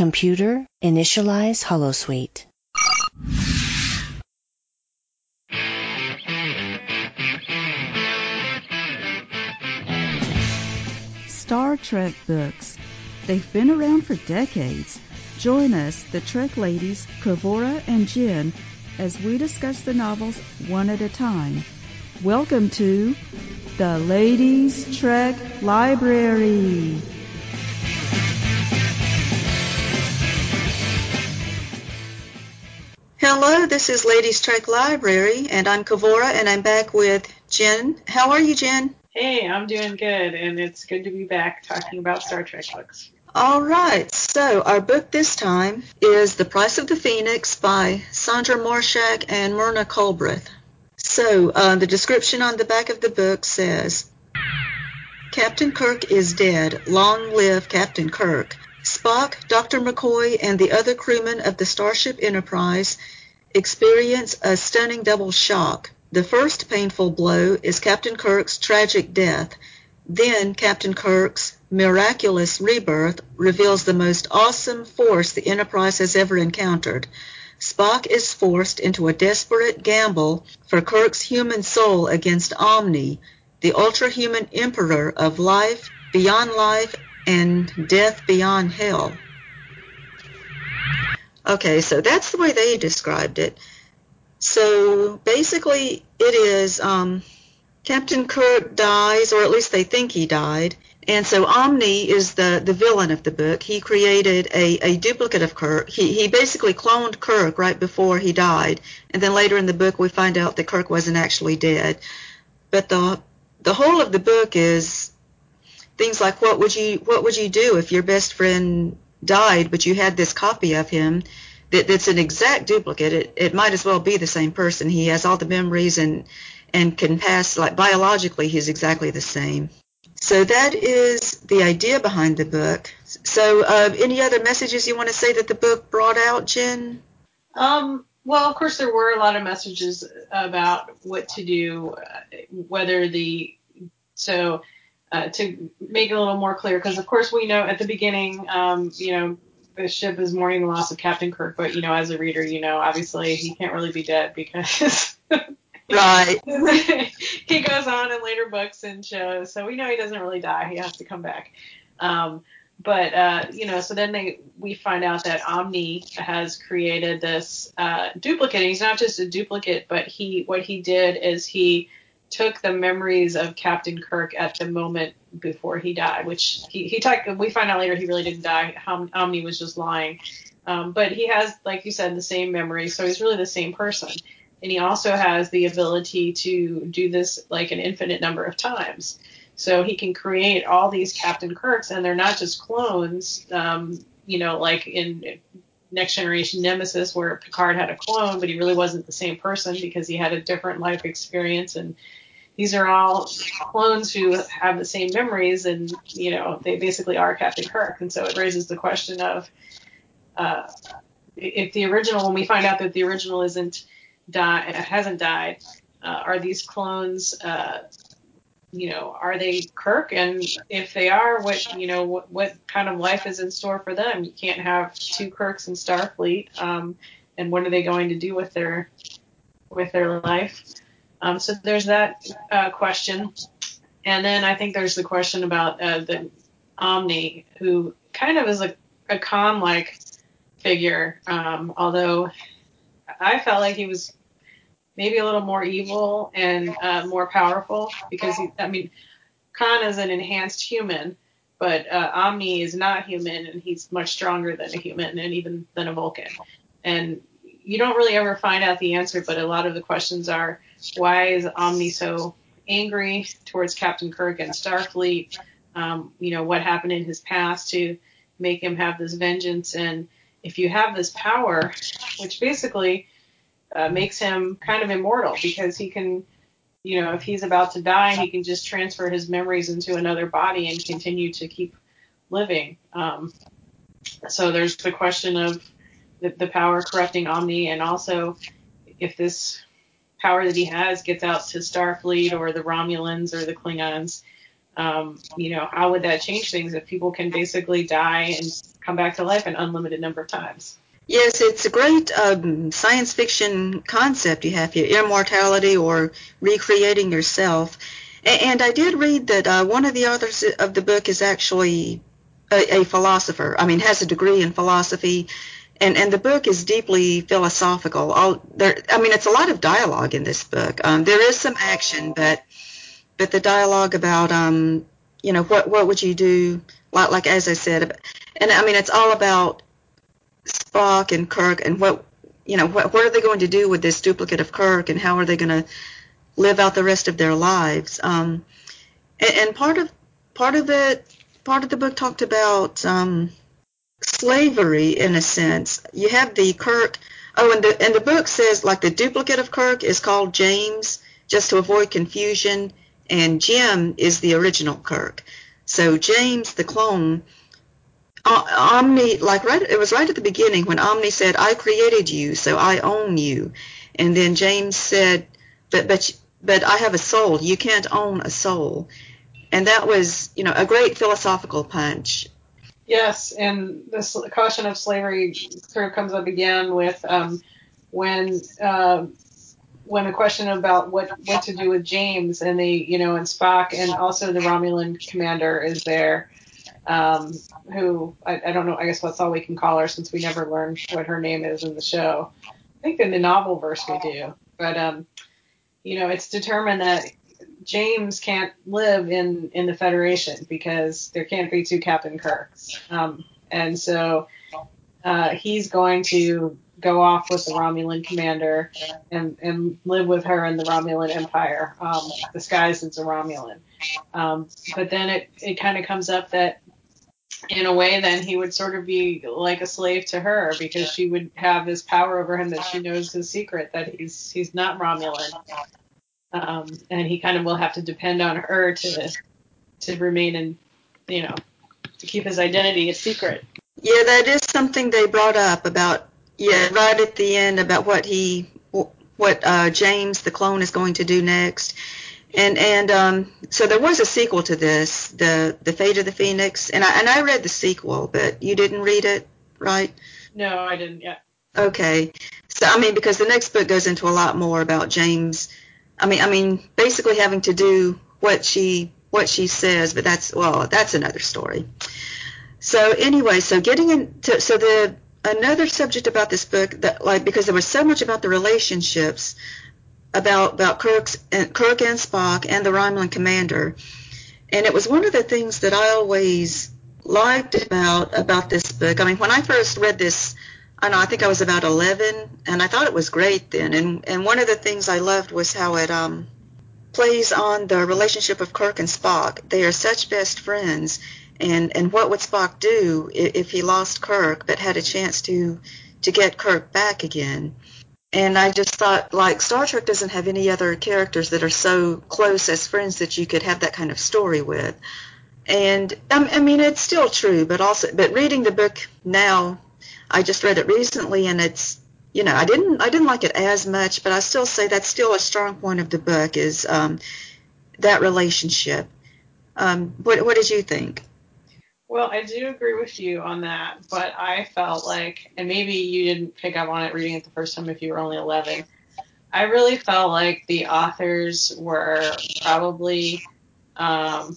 Computer, initialize holosuite. Star Trek books. They've been around for decades. Join us, the Trek ladies, Kavora and Jen, as we discuss the novels one at a time. Welcome to the Ladies Trek Library. Hello, this is Ladies Trek Library, and I'm Kavora, and I'm back with Jen. How are you, Jen? Hey, I'm doing good, and it's good to be back talking about Star Trek books. All right, so our book this time is The Price of the Phoenix by Sondra Marshak and Myrna Culbreath. So uh, the description on the back of the book says, Captain Kirk is dead. Long live Captain Kirk. Spock, Dr. McCoy, and the other crewmen of the Starship Enterprise experience a stunning double shock. The first painful blow is Captain Kirk's tragic death. Then Captain Kirk's miraculous rebirth reveals the most awesome force the Enterprise has ever encountered. Spock is forced into a desperate gamble for Kirk's human soul against Omni, the ultra-human emperor of life, beyond life, and death beyond hell. Okay, so that's the way they described it. So basically, it is um, Captain Kirk dies, or at least they think he died. And so Omni is the, the villain of the book. He created a, a duplicate of Kirk. He, he basically cloned Kirk right before he died. And then later in the book, we find out that Kirk wasn't actually dead. But the, the whole of the book is things like what would you what would you do if your best friend died but you had this copy of him that, that's an exact duplicate. It, it might as well be the same person. He has all the memories and and can pass like biologically he's exactly the same. So that is the idea behind the book. So uh, any other messages you want to say that the book brought out jen? Um well of course there were a lot of messages about what to do uh, whether the so uh, to make it a little more clear, because of course we know at the beginning, um, you know, the ship is mourning the loss of Captain Kirk, but you know, as a reader, you know, obviously he can't really be dead because. right. he goes on in later books and shows, so we know he doesn't really die. He has to come back. Um, but uh, you know, so then they we find out that Omni has created this uh, duplicate. He's not just a duplicate, but he what he did is he took the memories of Captain Kirk at the moment before he died, which he, he talked, we find out later he really didn't die. Omni was just lying. Um, but he has, like you said, the same memories, so he's really the same person. And he also has the ability to do this like an infinite number of times. So he can create all these Captain Kirks, and they're not just clones, um, you know, like in Next Generation Nemesis, where Picard had a clone, but he really wasn't the same person because he had a different life experience and these are all clones who have the same memories, and you know they basically are Captain Kirk. And so it raises the question of uh, if the original, when we find out that the original isn't die hasn't died, uh, are these clones? Uh, you know, are they Kirk? And if they are, what you know, what, what kind of life is in store for them? You can't have two Kirks in Starfleet. Um, and what are they going to do with their with their life? Um, so there's that uh, question. And then I think there's the question about uh, the Omni, who kind of is a, a Khan like figure, um, although I felt like he was maybe a little more evil and uh, more powerful because, he, I mean, Khan is an enhanced human, but uh, Omni is not human and he's much stronger than a human and even than a Vulcan. And you don't really ever find out the answer, but a lot of the questions are why is Omni so angry towards Captain Kirk and Starfleet? Um, you know, what happened in his past to make him have this vengeance? And if you have this power, which basically uh, makes him kind of immortal because he can, you know, if he's about to die, he can just transfer his memories into another body and continue to keep living. Um, so there's the question of the, the power corrupting Omni, and also if this power that he has gets out to Starfleet or the Romulans or the Klingons, um, you know, how would that change things if people can basically die and come back to life an unlimited number of times? Yes, it's a great um, science fiction concept you have here, immortality or recreating yourself. And, and I did read that uh, one of the authors of the book is actually a, a philosopher. I mean, has a degree in philosophy and and the book is deeply philosophical. All there, I mean, it's a lot of dialogue in this book. Um, there is some action, but but the dialogue about um, you know, what what would you do? Like like as I said, and I mean, it's all about Spock and Kirk and what you know, what what are they going to do with this duplicate of Kirk, and how are they going to live out the rest of their lives? Um, and, and part of part of it, part of the book talked about um slavery in a sense. You have the Kirk. Oh, and the and the book says like the duplicate of Kirk is called James, just to avoid confusion, and Jim is the original Kirk. So James, the clone, Omni, like right, it was right at the beginning when Omni said, "I created you, so I own you," and then James said, "But but but I have a soul. You can't own a soul." And that was, you know, a great philosophical punch. Yes, and this caution of slavery sort of comes up again with um, when uh, when the question about what what to do with James and the you know and Spock and also the Romulan commander is there, um, who I, I don't know. I guess that's all we can call her since we never learned what her name is in the show. I think in the novel verse we do, but um, you know it's determined that James can't live in in the Federation because there can't be two Captain Kirks, um, and so uh, he's going to go off with the Romulan commander and and live with her in the Romulan Empire, um, disguised as a Romulan. Um, but then it it kind of comes up that in a way then he would sort of be like a slave to her because she would have this power over him that she knows his secret that he's he's not Romulan um, and he kind of will have to depend on her to to remain in, you know, to keep his identity a secret. Yeah, that is something they brought up about. Yeah, right at the end about what he, what uh, James the clone is going to do next, and and um, so there was a sequel to this, the the Fate of the Phoenix, and I and I read the sequel, but you didn't read it, right? No, I didn't yet. Okay, so I mean because the next book goes into a lot more about James I mean, I mean, basically having to do what she what she says, but that's well, that's another story. So anyway, so getting into so the another subject about this book that like because there was so much about the relationships about about Kirk's and Kirk and Spock and the Romulan commander, and it was one of the things that I always liked about about this book. I mean, when I first read this I know, I think I was about 11, and I thought it was great then. And and one of the things I loved was how it um plays on the relationship of Kirk and Spock. They are such best friends, and and what would Spock do if, if he lost Kirk but had a chance to to get Kirk back again? And I just thought, like, Star Trek doesn't have any other characters that are so close as friends that you could have that kind of story with. And um, I mean, it's still true, but also, but reading the book now I just read it recently, and it's you know I didn't I didn't like it as much, but I still say that's still a strong point of the book is um, that relationship. Um, what what did you think? Well, I do agree with you on that, but I felt like, and maybe you didn't pick up on it reading it the first time if you were only 11. I really felt like the authors were probably um,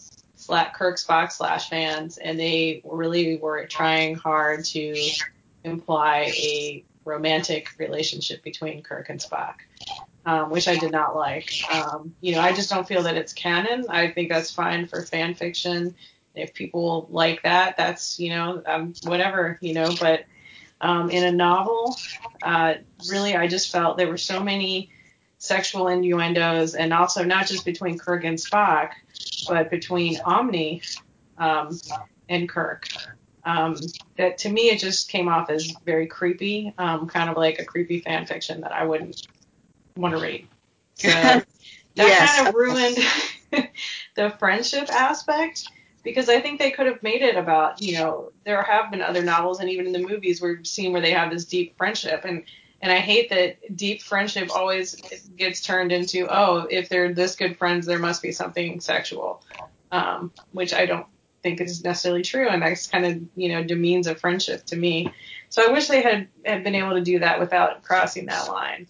Kirk Spock slash fans, and they really were trying hard to imply a romantic relationship between Kirk and Spock, um, which I did not like. Um, you know, I just don't feel that it's canon. I think that's fine for fan fiction. If people like that, that's you know, um, whatever, you know. But um, in a novel, uh, really, I just felt there were so many sexual innuendos, and also not just between Kirk and Spock, but between Omni um, and Kirk um, that to me it just came off as very creepy, um, kind of like a creepy fan fiction that I wouldn't want to read. So that yes. kind of ruined the friendship aspect because I think they could have made it about, you know, there have been other novels and even in the movies we've seen where they have this deep friendship and and I hate that deep friendship always gets turned into, oh, if they're this good friends, there must be something sexual. um, which I don't think is necessarily true, and that's kind of you know demeans a friendship to me. So I wish they had had been able to do that without crossing that line.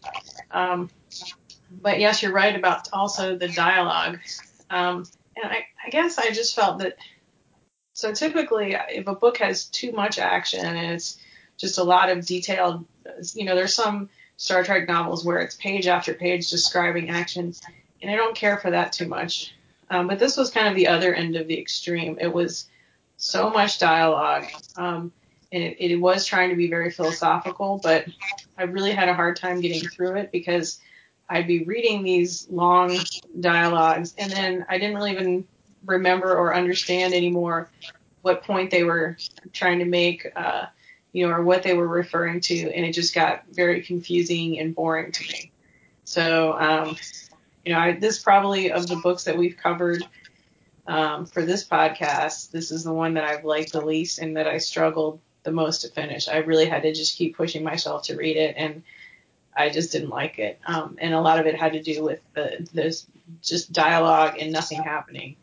Um, but yes, you're right about also the dialogue. Um, and I, I guess I just felt that. So typically, if a book has too much action and it's just a lot of detailed, you know, there's some Star Trek novels where it's page after page describing actions, and I don't care for that too much. Um, but this was kind of the other end of the extreme. It was so much dialogue, um, and it, it was trying to be very philosophical, but I really had a hard time getting through it because I'd be reading these long dialogues, and then I didn't really even remember or understand anymore what point they were trying to make, uh, you know, or what they were referring to, and it just got very confusing and boring to me. So, um, you know, I, this probably of the books that we've covered um, for this podcast, this is the one that I've liked the least and that I struggled the most to finish. I really had to just keep pushing myself to read it, and I just didn't like it. Um, and a lot of it had to do with the this just dialogue and nothing happening,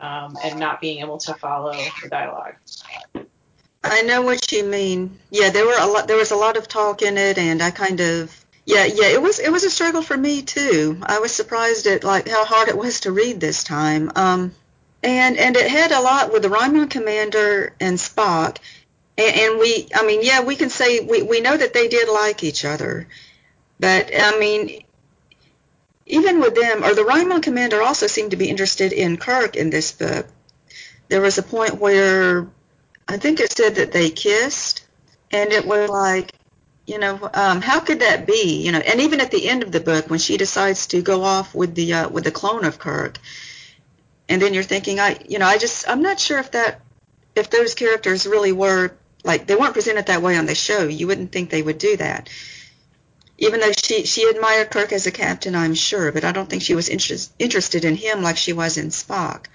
um, and not being able to follow the dialogue. I know what you mean. Yeah, there were a lot. There was a lot of talk in it, and I kind of yeah yeah it was it was a struggle for me too. I was surprised at like how hard it was to read this time. Um, and and it had a lot with the Romulan commander and Spock, and, and we I mean yeah we can say we we know that they did like each other, but I mean, even with them, or the Romulan commander also seemed to be interested in Kirk in this book. There was a point where I think it said that they kissed, and it was like, you know, um, how could that be? You know, and even at the end of the book, when she decides to go off with the uh, with the clone of Kirk, and then you're thinking, I, you know, I just, I'm not sure if that, if those characters really were like they weren't presented that way on the show. You wouldn't think they would do that even though she she admired Kirk as a captain, I'm sure, but I don't think she was inter- interested in him like she was in Spock.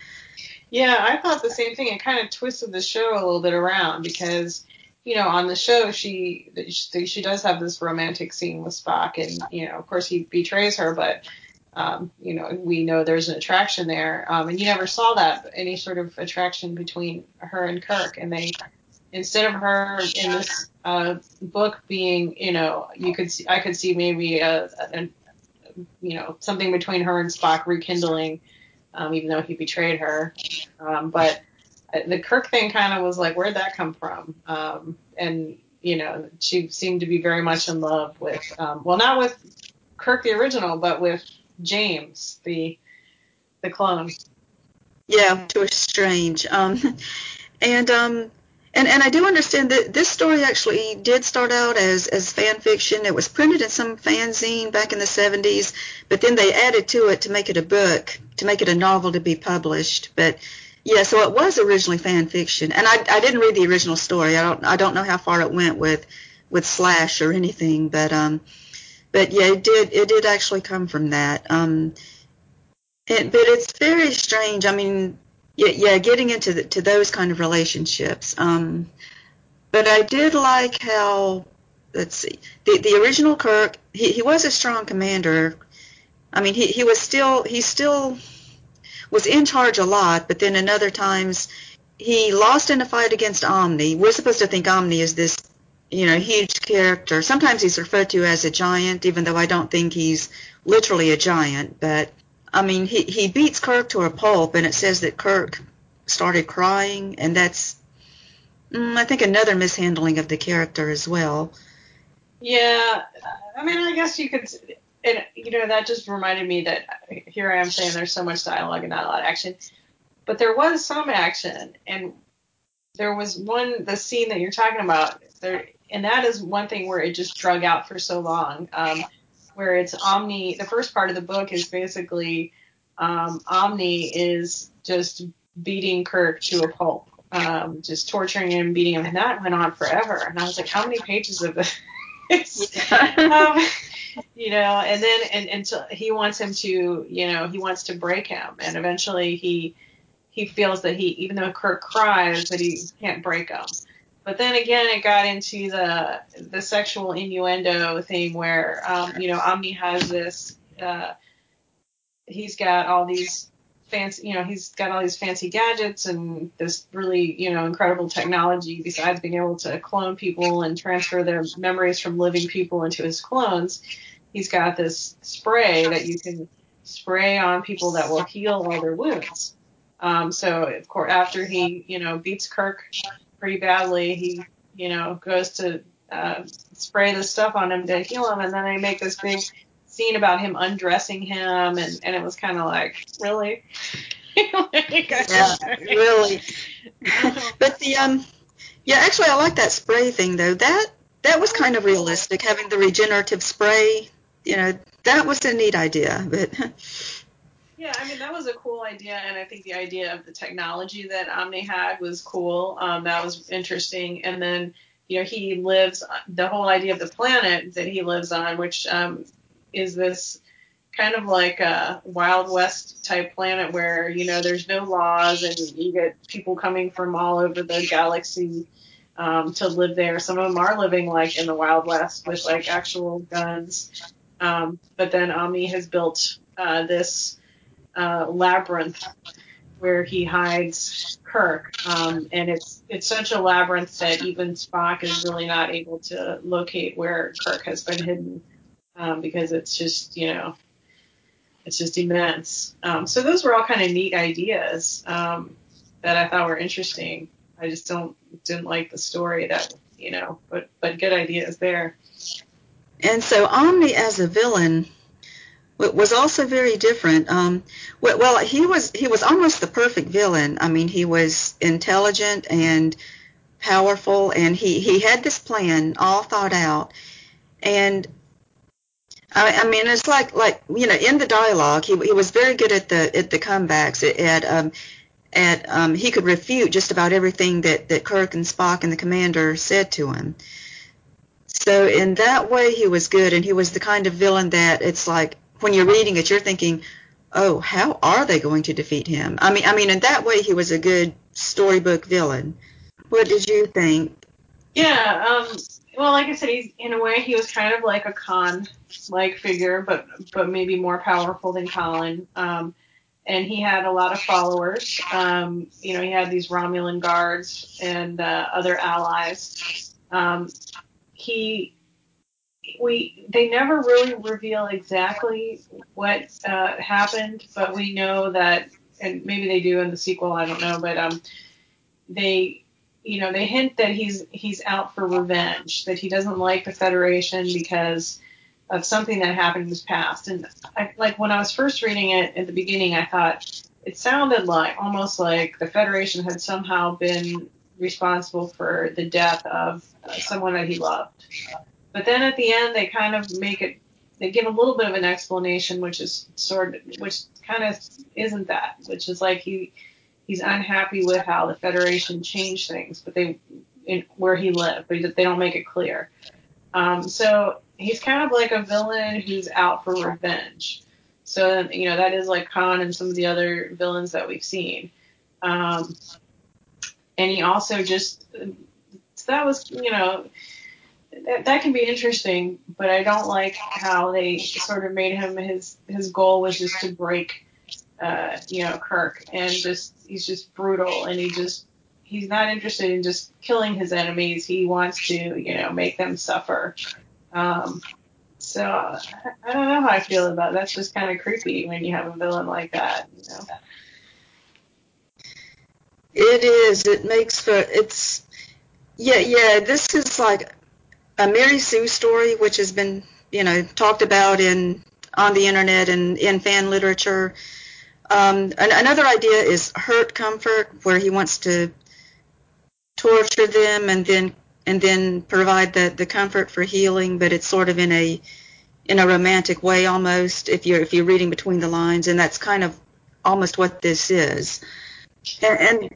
Yeah, I thought the same thing. It kind of twisted the show a little bit around because, you know, on the show she she does have this romantic scene with Spock, and you know, of course he betrays her, but um, you know, we know there's an attraction there, um, and you never saw that any sort of attraction between her and Kirk, and they instead of her in this uh, book being, you know, you could see, I could see maybe a, a, you know, something between her and Spock rekindling, um, even though he betrayed her. Um, but the Kirk thing kind of was like, where'd that come from? Um, and you know, she seemed to be very much in love with, um, well, not with Kirk the original, but with James the the clone. Yeah, which was strange. Um, and um, and and I do understand that this story actually did start out as as fan fiction. It was printed in some fanzine back in the 70s, but then they added to it to make it a book, to make it a novel to be published. But yeah, so it was originally fan fiction, and I I didn't read the original story. I don't I don't know how far it went with with Slash or anything, but um, but yeah, it did it did actually come from that. Um, it, but it's very strange. I mean, yeah, yeah, getting into the, to those kind of relationships. Um, but I did like how let's see the the original Kirk. He he was a strong commander. I mean, he he was still he still was in charge a lot, but then in other times he lost in a fight against Omni. We're supposed to think Omni is this you know huge character. Sometimes he's referred to as a giant, even though I don't think he's literally a giant, but I mean, he, he beats Kirk to a pulp, and it says that Kirk started crying, and that's, mm, I think, another mishandling of the character as well. Yeah, I mean, I guess you could, and you know, that just reminded me that here I am saying there's so much dialogue and not a lot of action, but there was some action, and there was one the scene that you're talking about there, and that is one thing where it just drug out for so long. Um, where it's Omni. The first part of the book is basically um, Omni is just beating Kirk to a pulp, um, just torturing him, beating him, and that went on forever. And I was like, how many pages of this? um, you know, and then and until he wants him to, you know, he wants to break him, and eventually he he feels that he, even though Kirk cries, that he can't break him. But then again, it got into the the sexual innuendo thing where, um, you know, Omni has this. Uh, he's got all these fancy, you know, he's got all these fancy gadgets and this really, you know, incredible technology besides being able to clone people and transfer their memories from living people into his clones. He's got this spray that you can spray on people that will heal all their wounds. Um, so of course, after he, you know, beats Kirk pretty badly, he, you know, goes to uh, spray this stuff on him to heal him, and then they make this big scene about him undressing him, and and it was kind of like, really. yeah, really. but the um, yeah, actually, I like that spray thing though. That that was kind of realistic, having the regenerative spray. You know, that was a neat idea, but. Yeah, I mean that was a cool idea, and I think the idea of the technology that Omni had was cool. Um, that was interesting, and then you know he lives the whole idea of the planet that he lives on, which um, is this kind of like a Wild West type planet where you know there's no laws and you get people coming from all over the galaxy um, to live there. Some of them are living like in the Wild West with like actual guns. Um, but then Omni has built uh, this uh, labyrinth where he hides Kirk, um, and it's it's such a labyrinth that even Spock is really not able to locate where Kirk has been hidden um, because it's just you know it's just immense. Um, so those were all kind of neat ideas um, that I thought were interesting. I just don't didn't like the story that you know, but but good ideas there. And so Omni as a villain was also very different. Um, well, he was he was almost the perfect villain. I mean, he was intelligent and powerful, and he he had this plan all thought out. And I, I mean, it's like like you know, in the dialogue, he he was very good at the at the comebacks. At um, at um, he could refute just about everything that that Kirk and Spock and the commander said to him. So in that way, he was good, and he was the kind of villain that it's like when you're reading it, you're thinking, oh, how are they going to defeat him? I mean, I mean, in that way, he was a good storybook villain. What did you think? Yeah, um, well, like I said, he's in a way he was kind of like a Khan like figure, but but maybe more powerful than Khan. Um, and he had a lot of followers. Um, you know, he had these Romulan guards and uh, other allies. Um, he we they never really reveal exactly what uh, happened, but we know that, and maybe they do in the sequel. I don't know, but um, they you know they hint that he's he's out for revenge, that he doesn't like the Federation because of something that happened in his past. And I, like when I was first reading it at the beginning, I thought it sounded like almost like the Federation had somehow been responsible for the death of uh, someone that he loved. But then at the end, they kind of make it, they give a little bit of an explanation, which is sort of, which kind of isn't that, which is like he, he's unhappy with how the Federation changed things, but they, in, where he lived, but they don't make it clear. Um, so he's kind of like a villain who's out for revenge. So you know that is like Khan and some of the other villains that we've seen. Um, and he also just that was you know that, that can be interesting, but I don't like how they sort of made him his his goal was just to break, uh, you know, Kirk, and just he's just brutal, and he just he's not interested in just killing his enemies. He wants to, you know, make them suffer. Um, so I don't know how I feel about it. That's just kind of creepy when you have a villain like that, you know. It is. It makes for it's yeah, yeah. This is like a Mary Sue story, which has been, you know, talked about in on the internet and in fan literature. Um, an, another idea is hurt comfort, where he wants to torture them and then and then provide the, the comfort for healing, but it's sort of in a in a romantic way almost if you're if you're reading between the lines, and that's kind of almost what this is. And, and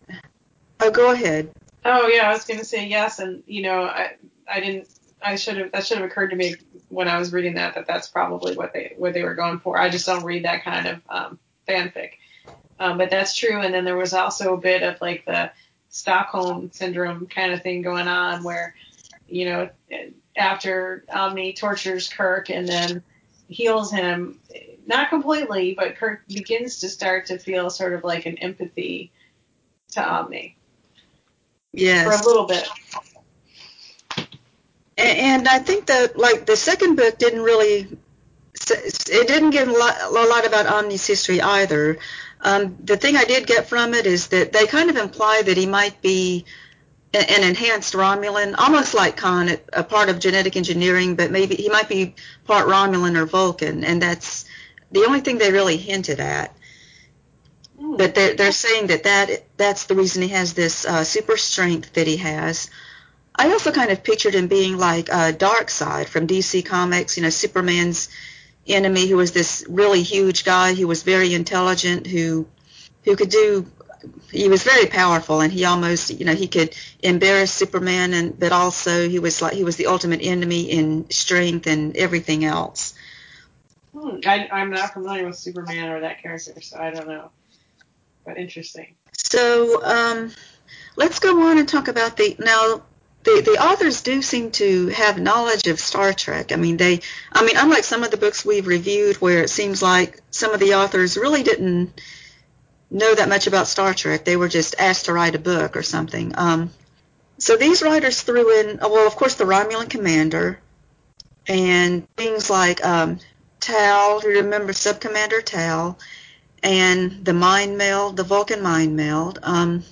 oh, go ahead. Oh yeah, I was going to say yes, and you know I I didn't I should have that should have occurred to me when I was reading that that that's probably what they what they were going for. I just don't read that kind of um, fanfic, um, but that's true. And then there was also a bit of like the Stockholm syndrome kind of thing going on where you know after Omni tortures Kirk and then heals him, not completely, but Kirk begins to start to feel sort of like an empathy to Omni Yes. for a little bit. And I think that like the second book didn't really, it didn't give a lot, a lot about Omni's history either. Um, the thing I did get from it is that they kind of imply that he might be an enhanced Romulan, almost like Khan, a- a part of genetic engineering, but maybe he might be part Romulan or Vulcan, and that's the only thing they really hinted at. Hmm. But they're, they're saying that, that that's the reason he has this uh, super strength that he has. I also kind of pictured him being like uh, Side from DC Comics, you know, Superman's enemy, who was this really huge guy who was very intelligent, who who could do. He was very powerful, and he almost, you know, he could embarrass Superman, and but also he was like he was the ultimate enemy in strength and everything else. Hmm. I, I'm not familiar with Superman or that character, so I don't know. But interesting. So um, let's go on and talk about the now. The, the authors do seem to have knowledge of Star Trek. I mean, they, I mean, unlike some of the books we've reviewed where it seems like some of the authors really didn't know that much about Star Trek. They were just asked to write a book or something. Um, so these writers threw in, well, of course, the Romulan commander and things like um, Tal, who remember Subcommander Tal, and the mind meld, the Vulcan mind meld. Um,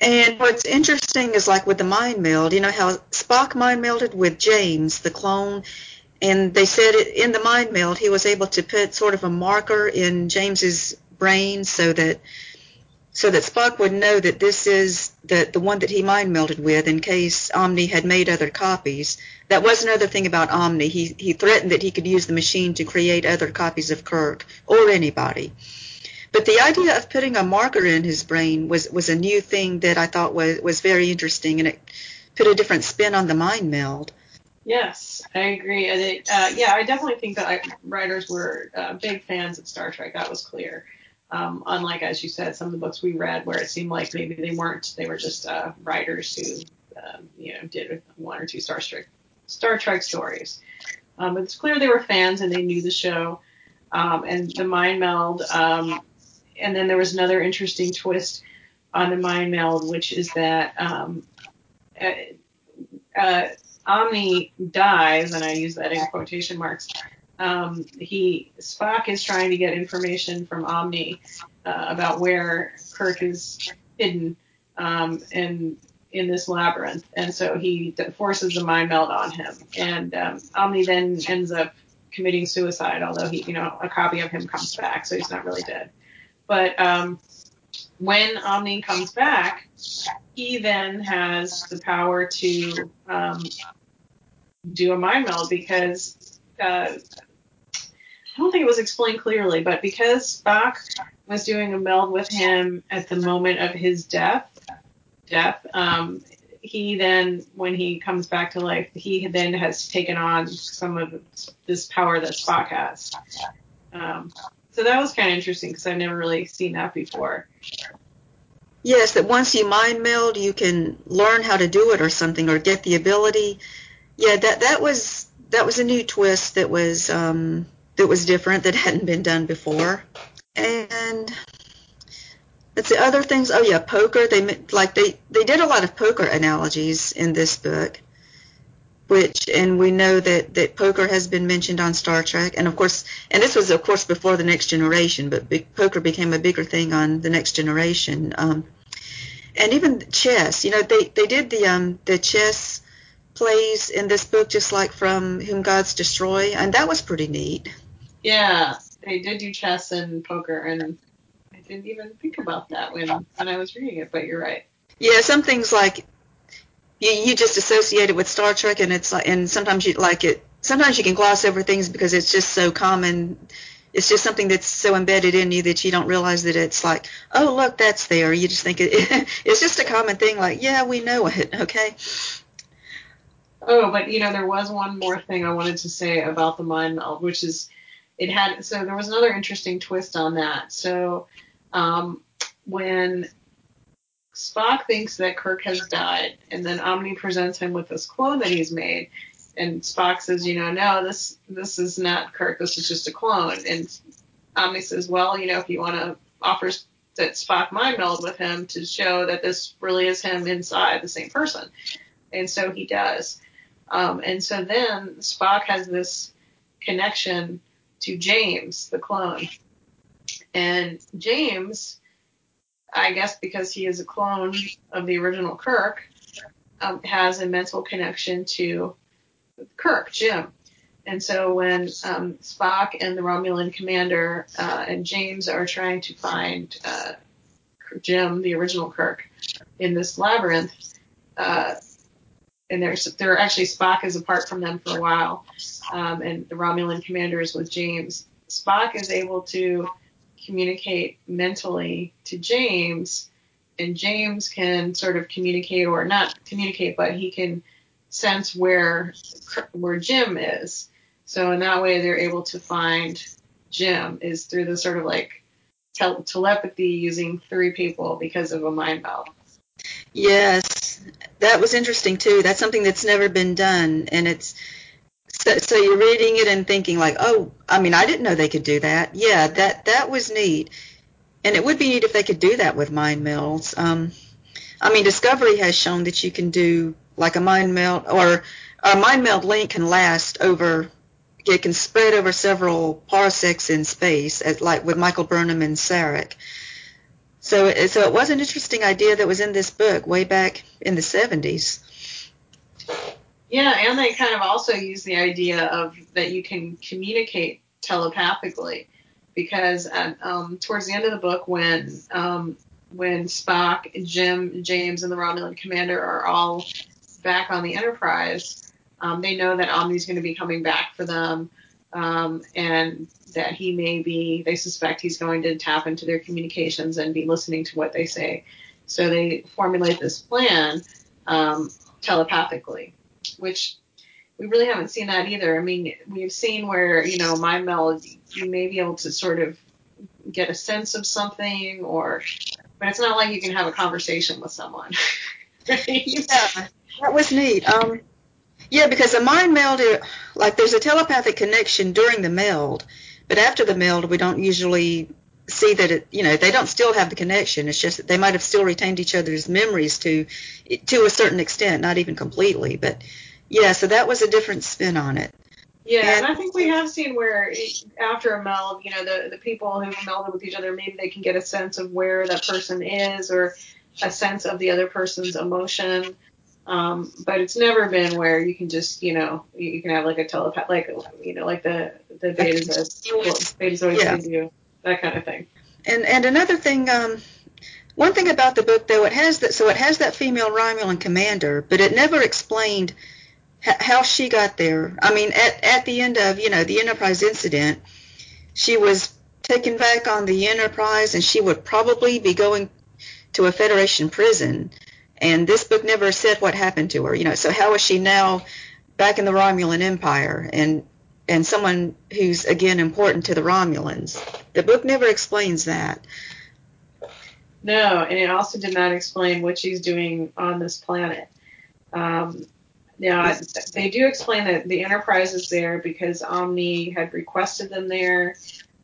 and what's interesting is like with the mind meld, you know how Spock mind melded with James, the clone, and they said in the mind meld he was able to put sort of a marker in James's brain so that so that Spock would know that this is the the one that he mind melded with in case Omni had made other copies. That was another thing about Omni. He he threatened that he could use the machine to create other copies of Kirk or anybody. But the idea of putting a marker in his brain was, was a new thing that I thought was, was very interesting, and it put a different spin on the mind meld. Yes, I agree. And it, uh, yeah, I definitely think that I, writers were uh, big fans of Star Trek. That was clear. Um, unlike, as you said, some of the books we read where it seemed like maybe they weren't. They were just uh, writers who, um, you know, did one or two Star Trek Star Trek stories. Um, it's clear they were fans and they knew the show. Um, and the mind meld. And then there was another interesting twist on the mind meld, which is that um, uh, uh, Omni dies, and I use that in quotation marks. Um, he Spock is trying to get information from Omni uh, about where Kirk is hidden um, in in this labyrinth, and so he forces the mind meld on him, and um, Omni then ends up committing suicide, although he, you know, a copy of him comes back, so he's not really dead. But um, when Omni comes back, he then has the power to um, do a mind meld because uh, I don't think it was explained clearly, but because Spock was doing a meld with him at the moment of his death, death, um, he then, when he comes back to life, he then has taken on some of this power that Spock has. Um, so that was kind of interesting because I've never really seen that before. Yes, that once you mind meld, you can learn how to do it or something, or get the ability. Yeah, that that was that was a new twist that was um, that was different that hadn't been done before. And let's see other things. Oh yeah, poker. They like they they did a lot of poker analogies in this book which and we know that that poker has been mentioned on Star Trek, and of course, and this was of course before the Next Generation, but big, poker became a bigger thing on the Next Generation, um, and even chess. You know, they they did the um the chess plays in this book just like from Whom Gods Destroy, and that was pretty neat. Yeah, they did do chess and poker, and I didn't even think about that when when I was reading it, but you're right. Yeah, some things like you, you just associate it with Star Trek, and it's like, and sometimes you like it. Sometimes you can gloss over things because it's just so common. It's just something that's so embedded in you that you don't realize that it's like, oh look, that's there. You just think it, it's just a common thing. Like, yeah, we know it. Okay. Oh, but you know, there was one more thing I wanted to say about the mind meld, which is it had. So there was another interesting twist on that. So um, when Spock thinks that Kirk has died, and then Omni presents him with this clone that he's made. and Spock says, you know, no, this this is not Kirk. This is just a clone. And Omni says, well, you know, if you want to offer that Spock mind meld with him to show that this really is him inside the same person. And so he does. Um, and so then Spock has this connection to James, the clone. And James, I guess because he is a clone of the original Kirk, um, has a mental connection to Kirk, Jim. And so when um, Spock and the Romulan commander uh, and James are trying to find uh, Jim, the original Kirk, in this labyrinth, uh, and there's there actually Spock is apart from them for a while, um, and the Romulan commander is with James. Spock is able to communicate mentally to James, and James can sort of communicate or not communicate, but he can sense where where Jim is. So in that way, they're able to find Jim is through the sort of like tel- telepathy using three people because of a mind meld. Yes, that was interesting too. That's something that's never been done, and it's so, so you're reading it and thinking like, oh, I mean, I didn't know they could do that. Yeah, that that was neat, and it would be neat if they could do that with mind melds. Um, I mean, Discovery has shown that you can do like a mind meld or a mind meld link can last over it can spread over several parsecs in space, like with Michael Burnham and Sarek. So, so it was an interesting idea that was in this book way back in the 70s. Yeah, and they kind of also use the idea of that you can communicate telepathically, because at, um, towards the end of the book, when um, when Spock, Jim, James, and the Romulan commander are all back on the Enterprise, um, they know that Omni's going to be coming back for them, um, and that he may be. They suspect he's going to tap into their communications and be listening to what they say. So they formulate this plan um, telepathically, which we really haven't seen that either. I mean, we've seen where you know mind meld, you may be able to sort of get a sense of something, or but it's not like you can have a conversation with someone. yeah, that was neat. Um, yeah, because a mind meld, like there's a telepathic connection during the meld, but after the meld, we don't usually see that it, you know, they don't still have the connection. It's just that they might have still retained each other's memories to, to a certain extent, not even completely. But yeah, so that was a different spin on it. Yeah, and, and I think we have seen where after a meld, you know, the the people who melded with each other, maybe they can get a sense of where that person is or a sense of the other person's emotion. Um, but it's never been where you can just, you know, you can have like a telepath, like, you know, like the, the betas, betas always yeah. do, that kind of thing. And, and another thing, um, one thing about the book though, it has that, so it has that female Romulan commander, but it never explained how she got there. I mean, at, at the end of, you know, the Enterprise incident, she was taken back on the Enterprise and she would probably be going to a Federation prison and this book never said what happened to her. You know, so how is she now back in the Romulan Empire and and someone who's again important to the Romulans? The book never explains that. No, and it also did not explain what she's doing on this planet. Um, now, they do explain that the Enterprise is there because Omni had requested them there,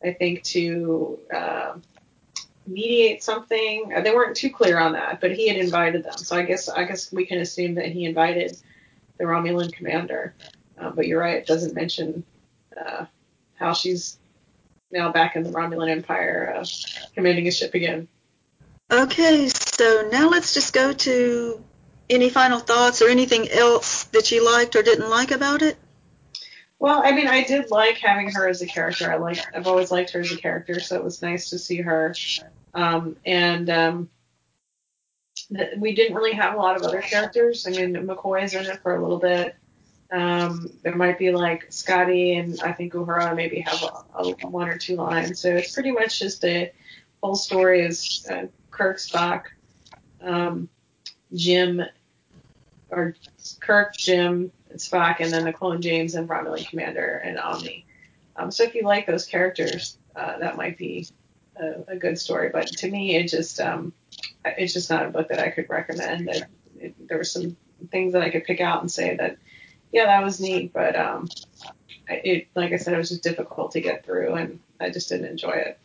I think, to uh, mediate something. Uh, they weren't too clear on that, but he had invited them. So I guess I guess we can assume that he invited the Romulan commander. Uh, but you're right; it doesn't mention uh, how she's now back in the Romulan Empire, uh, commanding a ship again. Okay, so now let's just go to any final thoughts or anything else that you liked or didn't like about it. Well, I mean, I did like having her as a character. I like, I've always liked her as a character, so it was nice to see her. Um, and um, th- we didn't really have a lot of other characters. I mean, McCoy's in it for a little bit. Um, there might be like Scotty and I think Uhura maybe have a, a, one or two lines. So it's pretty much just a whole story is uh, Kirk, Spock, um, Jim, or Kirk, Jim, Spock, and then the clone James and Romulan Commander and Omni. Um, so if you like those characters, uh, that might be a, a, good story. But to me, it just um, it's just not a book that I could recommend. It, it, there were some things that I could pick out and say that yeah, that was neat, but um, it like I said, it was just difficult to get through, and I just didn't enjoy it.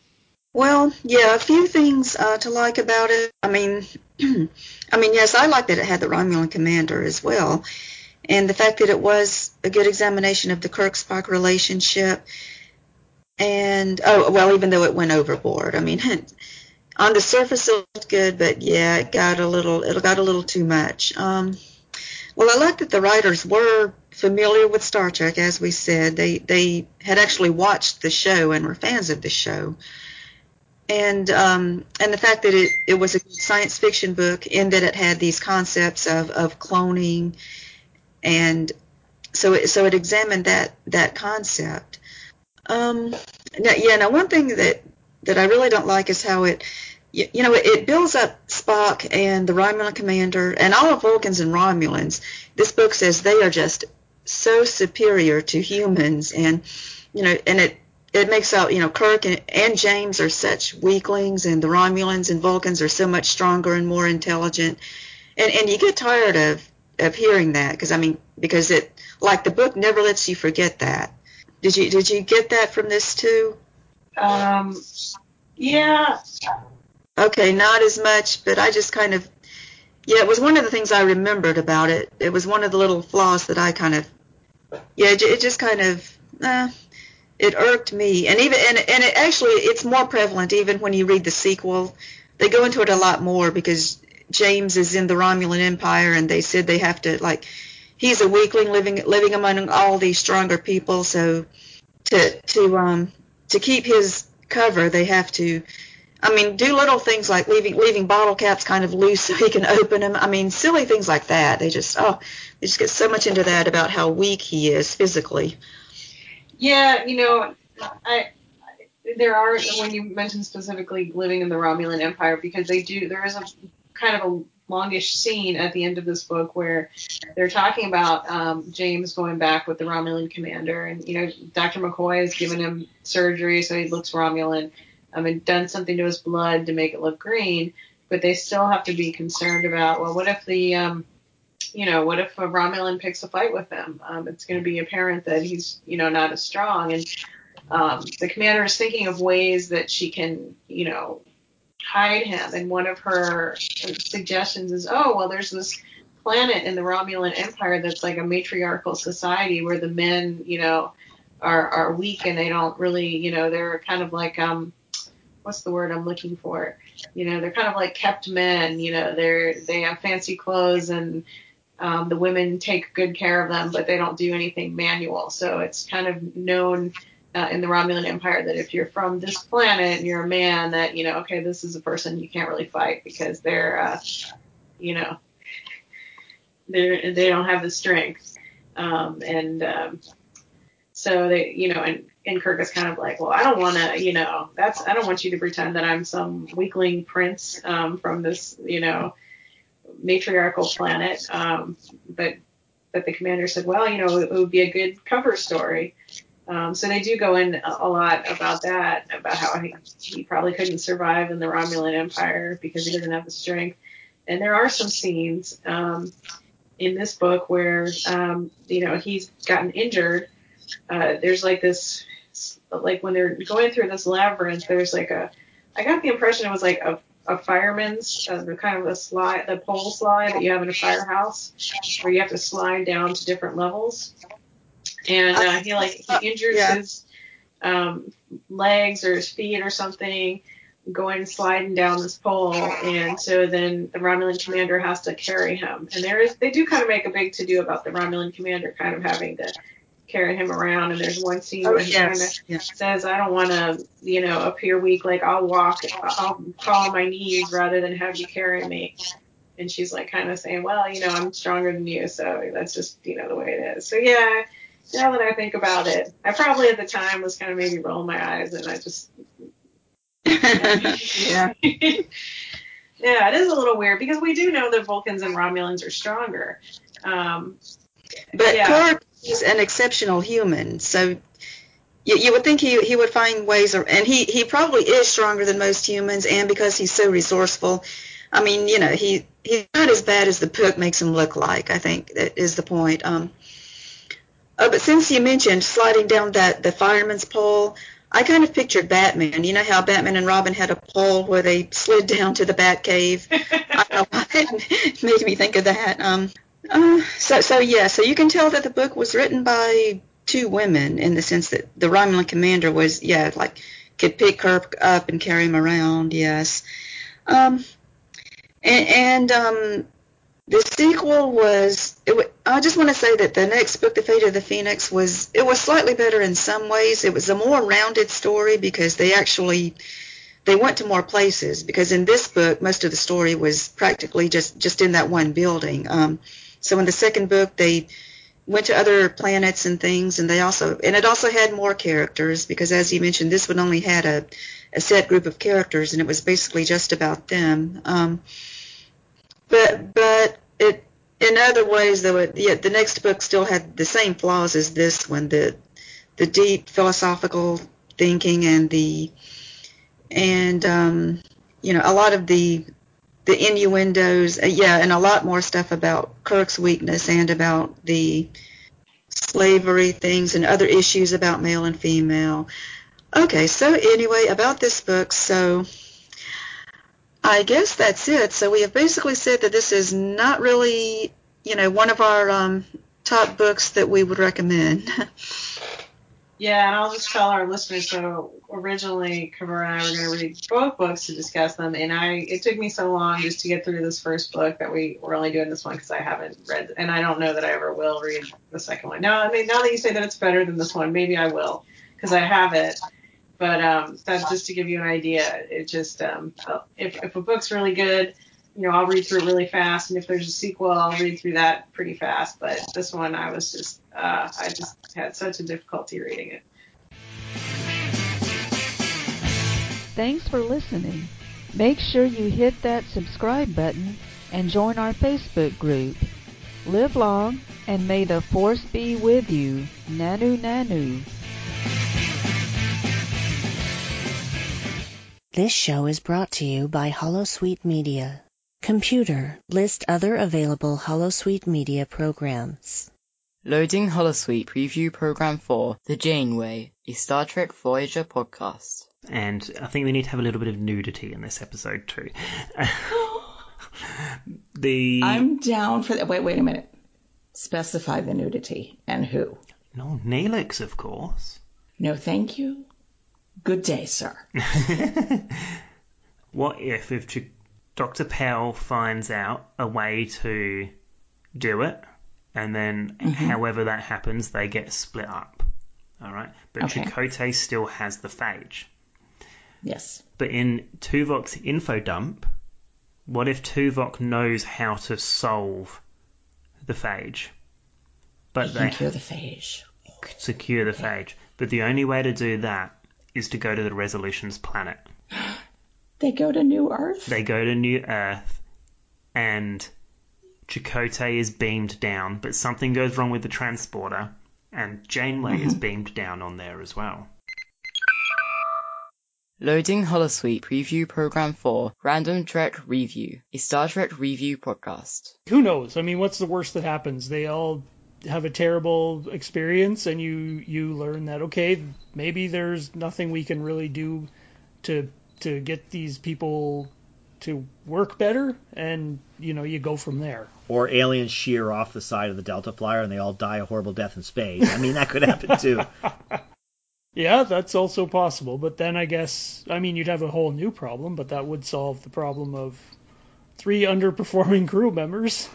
Well, yeah, a few things uh, to like about it. I mean, I mean, yes, I like that it had the Romulan commander as well, and the fact that it was a good examination of the Kirk-Spock relationship. And oh, well, even though it went overboard, I mean, on the surface it looked good, but yeah, it got a little, it got a little too much. Um, well, I like that the writers were familiar with Star Trek, as we said. They they had actually watched the show and were fans of the show and um, and the fact that it, it was a science fiction book in that it had these concepts of, of cloning and so it, so it examined that that concept. Um, now, yeah, now one thing that that I really don't like is how it you, you know it, it builds up Spock and the Romulan commander and all of Vulcans and Romulans. This book says they are just so superior to humans and you know and it it makes out, you know, Kirk and, and James are such weaklings, and the Romulans and Vulcans are so much stronger and more intelligent, and and you get tired of of hearing that because I mean because it like the book never lets you forget that. Did you did you get that from this too? Um, yeah. Okay, not as much, but I just kind of yeah, it was one of the things I remembered about it. It was one of the little flaws that I kind of yeah, it, it just kind of uh, it irked me and even and, and it actually it's more prevalent even when you read the sequel they go into it a lot more because james is in the romulan empire and they said they have to like he's a weakling living living among all these stronger people so to to um to keep his cover they have to I mean, do little things like leaving leaving bottle caps kind of loose so he can open them. I mean, silly things like that. They just oh, they just get so much into that about how weak he is physically. Yeah, you know, I there are when you mentioned specifically living in the Romulan Empire because they do there is a kind of a longish scene at the end of this book where they're talking about um, James going back with the Romulan commander and you know Dr. McCoy has given him surgery so he looks Romulan um, and done something to his blood to make it look green but they still have to be concerned about well what if the um, you know, what if a Romulan picks a fight with him? Um, it's going to be apparent that he's, you know, not as strong. And um, the commander is thinking of ways that she can, you know, hide him. And one of her suggestions is, oh, well, there's this planet in the Romulan Empire that's like a matriarchal society where the men, you know, are are weak and they don't really, you know, they're kind of like um, what's the word I'm looking for? You know, they're kind of like kept men. You know, they're they have fancy clothes and um, the women take good care of them, but they don't do anything manual. So it's kind of known uh, in the Romulan Empire that if you're from this planet and you're a man, that you know, okay, this is a person you can't really fight because they're, uh, you know, they they don't have the strength, um, and um, so they, you know, and and Kirk is kind of like, well, I don't want to, you know, that's I don't want you to pretend that I'm some weakling prince um, from this, you know, matriarchal planet. Um, but but the commander said, well, you know, it, would be a good cover story. Um, so they do go in a, lot about that, about how he, he probably couldn't survive in the Romulan Empire because he doesn't have the strength. And there are some scenes um, in this book where, um, you know, he's gotten injured. Uh, there's like this, like when they're going through this labyrinth, there's like a, I got the impression it was like a a fireman's, uh, the kind of a slide, the pole slide that you have in a firehouse, where you have to slide down to different levels. And uh, he like he injures yeah. his um, legs or his feet or something, going sliding down this pole, and so then the Romulan commander has to carry him. And there is they do kind of make a big to do about the Romulan commander kind of having to carry him around. And there's one scene oh, where he yes. kind of yes. says, "I don't want to, you know, appear weak. Like I'll walk, I'll crawl on my knees rather than have you carry me." And she's like, kind of saying, "Well, you know, I'm stronger than you, so that's just, you know, the way it is." So yeah. Now that I think about it, I probably at the time was kind of maybe rolling my eyes, and I just yeah. yeah, it is a little weird because we do know that Vulcans and Romulans are stronger. Um, but yeah. Kirk is an exceptional human, so you, you would think he he would find ways, or, and he he probably is stronger than most humans, and because he's so resourceful. I mean, you know, he he's not as bad as the book makes him look like. I think that is the point. Um, Oh, but since you mentioned sliding down that the fireman's pole, I kind of pictured Batman. You know how Batman and Robin had a pole where they slid down to the Bat Cave. I don't know why it made me think of that. Um, uh, so so yeah, so you can tell that the book was written by two women in the sense that the Romulan commander was yeah like could pick Kirk up and carry him around. Yes. Um, and, and um, the sequel was. It, I just want to say that the next book, The Fate of the Phoenix, was it was slightly better in some ways. It was a more rounded story because they actually they went to more places. Because in this book, most of the story was practically just just in that one building. Um, so in the second book, they went to other planets and things, and they also and it also had more characters because, as you mentioned, this one only had a a set group of characters, and it was basically just about them. Um, but but it in other ways though it yeah the next book still had the same flaws as this one the the deep philosophical thinking and the and um you know a lot of the the innuendos uh, yeah and a lot more stuff about Kirk's weakness and about the slavery things and other issues about male and female okay so anyway about this book so I guess that's it. So we have basically said that this is not really, you know, one of our um, top books that we would recommend. Yeah, and I'll just tell our listeners. So originally, Kavura and I were going to read both books to discuss them, and I it took me so long just to get through this first book that we were only doing this one because I haven't read, and I don't know that I ever will read the second one. Now, I mean, now that you say that it's better than this one, maybe I will because I have it. But um, that's just to give you an idea. It just um, if if a book's really good, you know, I'll read through it really fast, and if there's a sequel, I'll read through that pretty fast. But this one, I was just uh, I just had such a difficulty reading it. Thanks for listening. Make sure you hit that subscribe button and join our Facebook group. Live long and may the force be with you. Nanu Nanu. This show is brought to you by Holosuite Media. Computer, list other available Holosuite Media programs. Loading Holosuite Preview Program 4, The Janeway, a Star Trek Voyager podcast. And I think we need to have a little bit of nudity in this episode too. the I'm down for that. Wait, wait a minute. Specify the nudity and who. No, Neelix, of course. No, thank you. Good day, sir. what if if Dr. Powell finds out a way to do it, and then Mm-hmm. however that happens, they get split up. All right, but Okay. Chakotay still has the phage. Yes. But in Tuvok's info dump, what if Tuvok knows how to solve the phage? But they can cure the phage. secure the phage. But the only way to do that is to go to the Resolution's planet. They go to New Earth. They go to New Earth, and Chakotay is beamed down, but something goes wrong with the transporter, and Janeway is mm-hmm. beamed down on there as well. Loading Holosuite Preview Program 4, Random Trek Review, a Star Trek review podcast. who knows? I mean, what's the worst that happens? They all have a terrible experience, and you you learn that okay, maybe there's nothing we can really do to to get these people to work better, and you know you go from there. Or aliens shear off the side of the Delta Flyer and they all die a horrible death in space. I mean, that could happen too. Yeah, that's also possible. But then I guess I mean you'd have a whole new problem, but that would solve the problem of three underperforming crew members.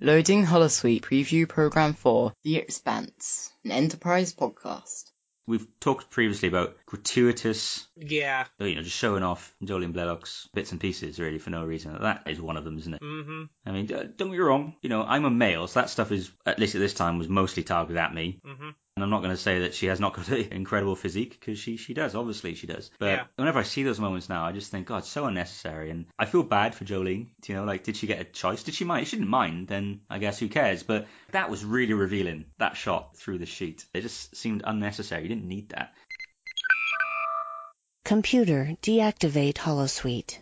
Loading Holosuite Preview Program for The Expanse, an Enterprise podcast. We've talked previously about gratuitous, Yeah. you know, just showing off Jolene Blalock's bits and pieces really for no reason. That is one of them, isn't it? Mm-hmm. I mean, don't get me wrong. You know, I'm a male, so that stuff is at least at this time was mostly targeted at me. Mm-hmm. And I'm not going to say that she has not got an incredible physique because she she does. Obviously, she does. But Yeah. whenever I see those moments now, I just think, God, so unnecessary. And I feel bad for Jolene. You know, like, did she get a choice? Did she mind? If she didn't mind, then I guess who cares? But that was really revealing. That shot through the sheet. It just seemed unnecessary. You didn't need that. Computer, deactivate Holosuite.